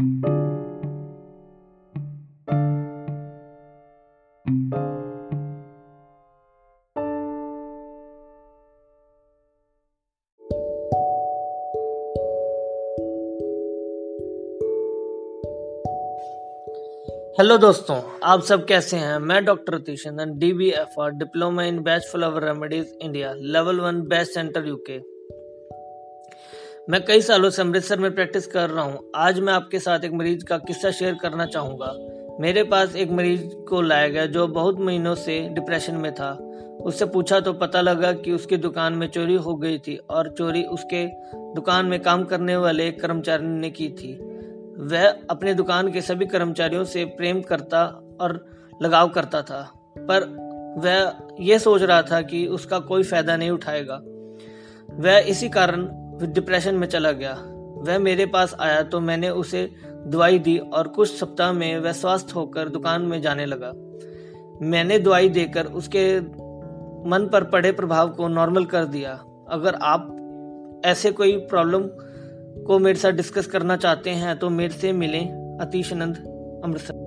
Hello दोस्तों, आप सब कैसे हैं? मैं doctor Ratishandan D B F R diploma in Bach flower remedies India level one best centre UK मैं कई सालों से अमृतसर में प्रैक्टिस कर रहा हूँ। आज मैं आपके साथ एक मरीज़ का किस्सा शेयर करना चाहूँगा। मेरे पास एक मरीज़ को लाया गया जो बहुत महीनों से डिप्रेशन में था। उससे पूछा तो पता लगा कि उसकी दुकान में चोरी हो गई थी और चोरी उसके दुकान में काम करने वाले एक कर्मचारी ने की थी। वह अपने दुकान के सभी कर्मचारियों से प्रेम करता और लगाव करता था, पर वह यह सोच रहा था कि उसका कोई फ़ायदा नहीं उठाएगा। वह इसी कारण डिप्रेशन में चला गया। वह मेरे पास आया तो मैंने उसे दवाई दी और कुछ सप्ताह में वह स्वस्थ होकर दुकान में जाने लगा। मैंने दवाई देकर उसके मन पर पड़े प्रभाव को नॉर्मल कर दिया। अगर आप ऐसे कोई प्रॉब्लम को मेरे साथ डिस्कस करना चाहते हैं तो मेरे से मिलें अतीश आनंद अमृतसर।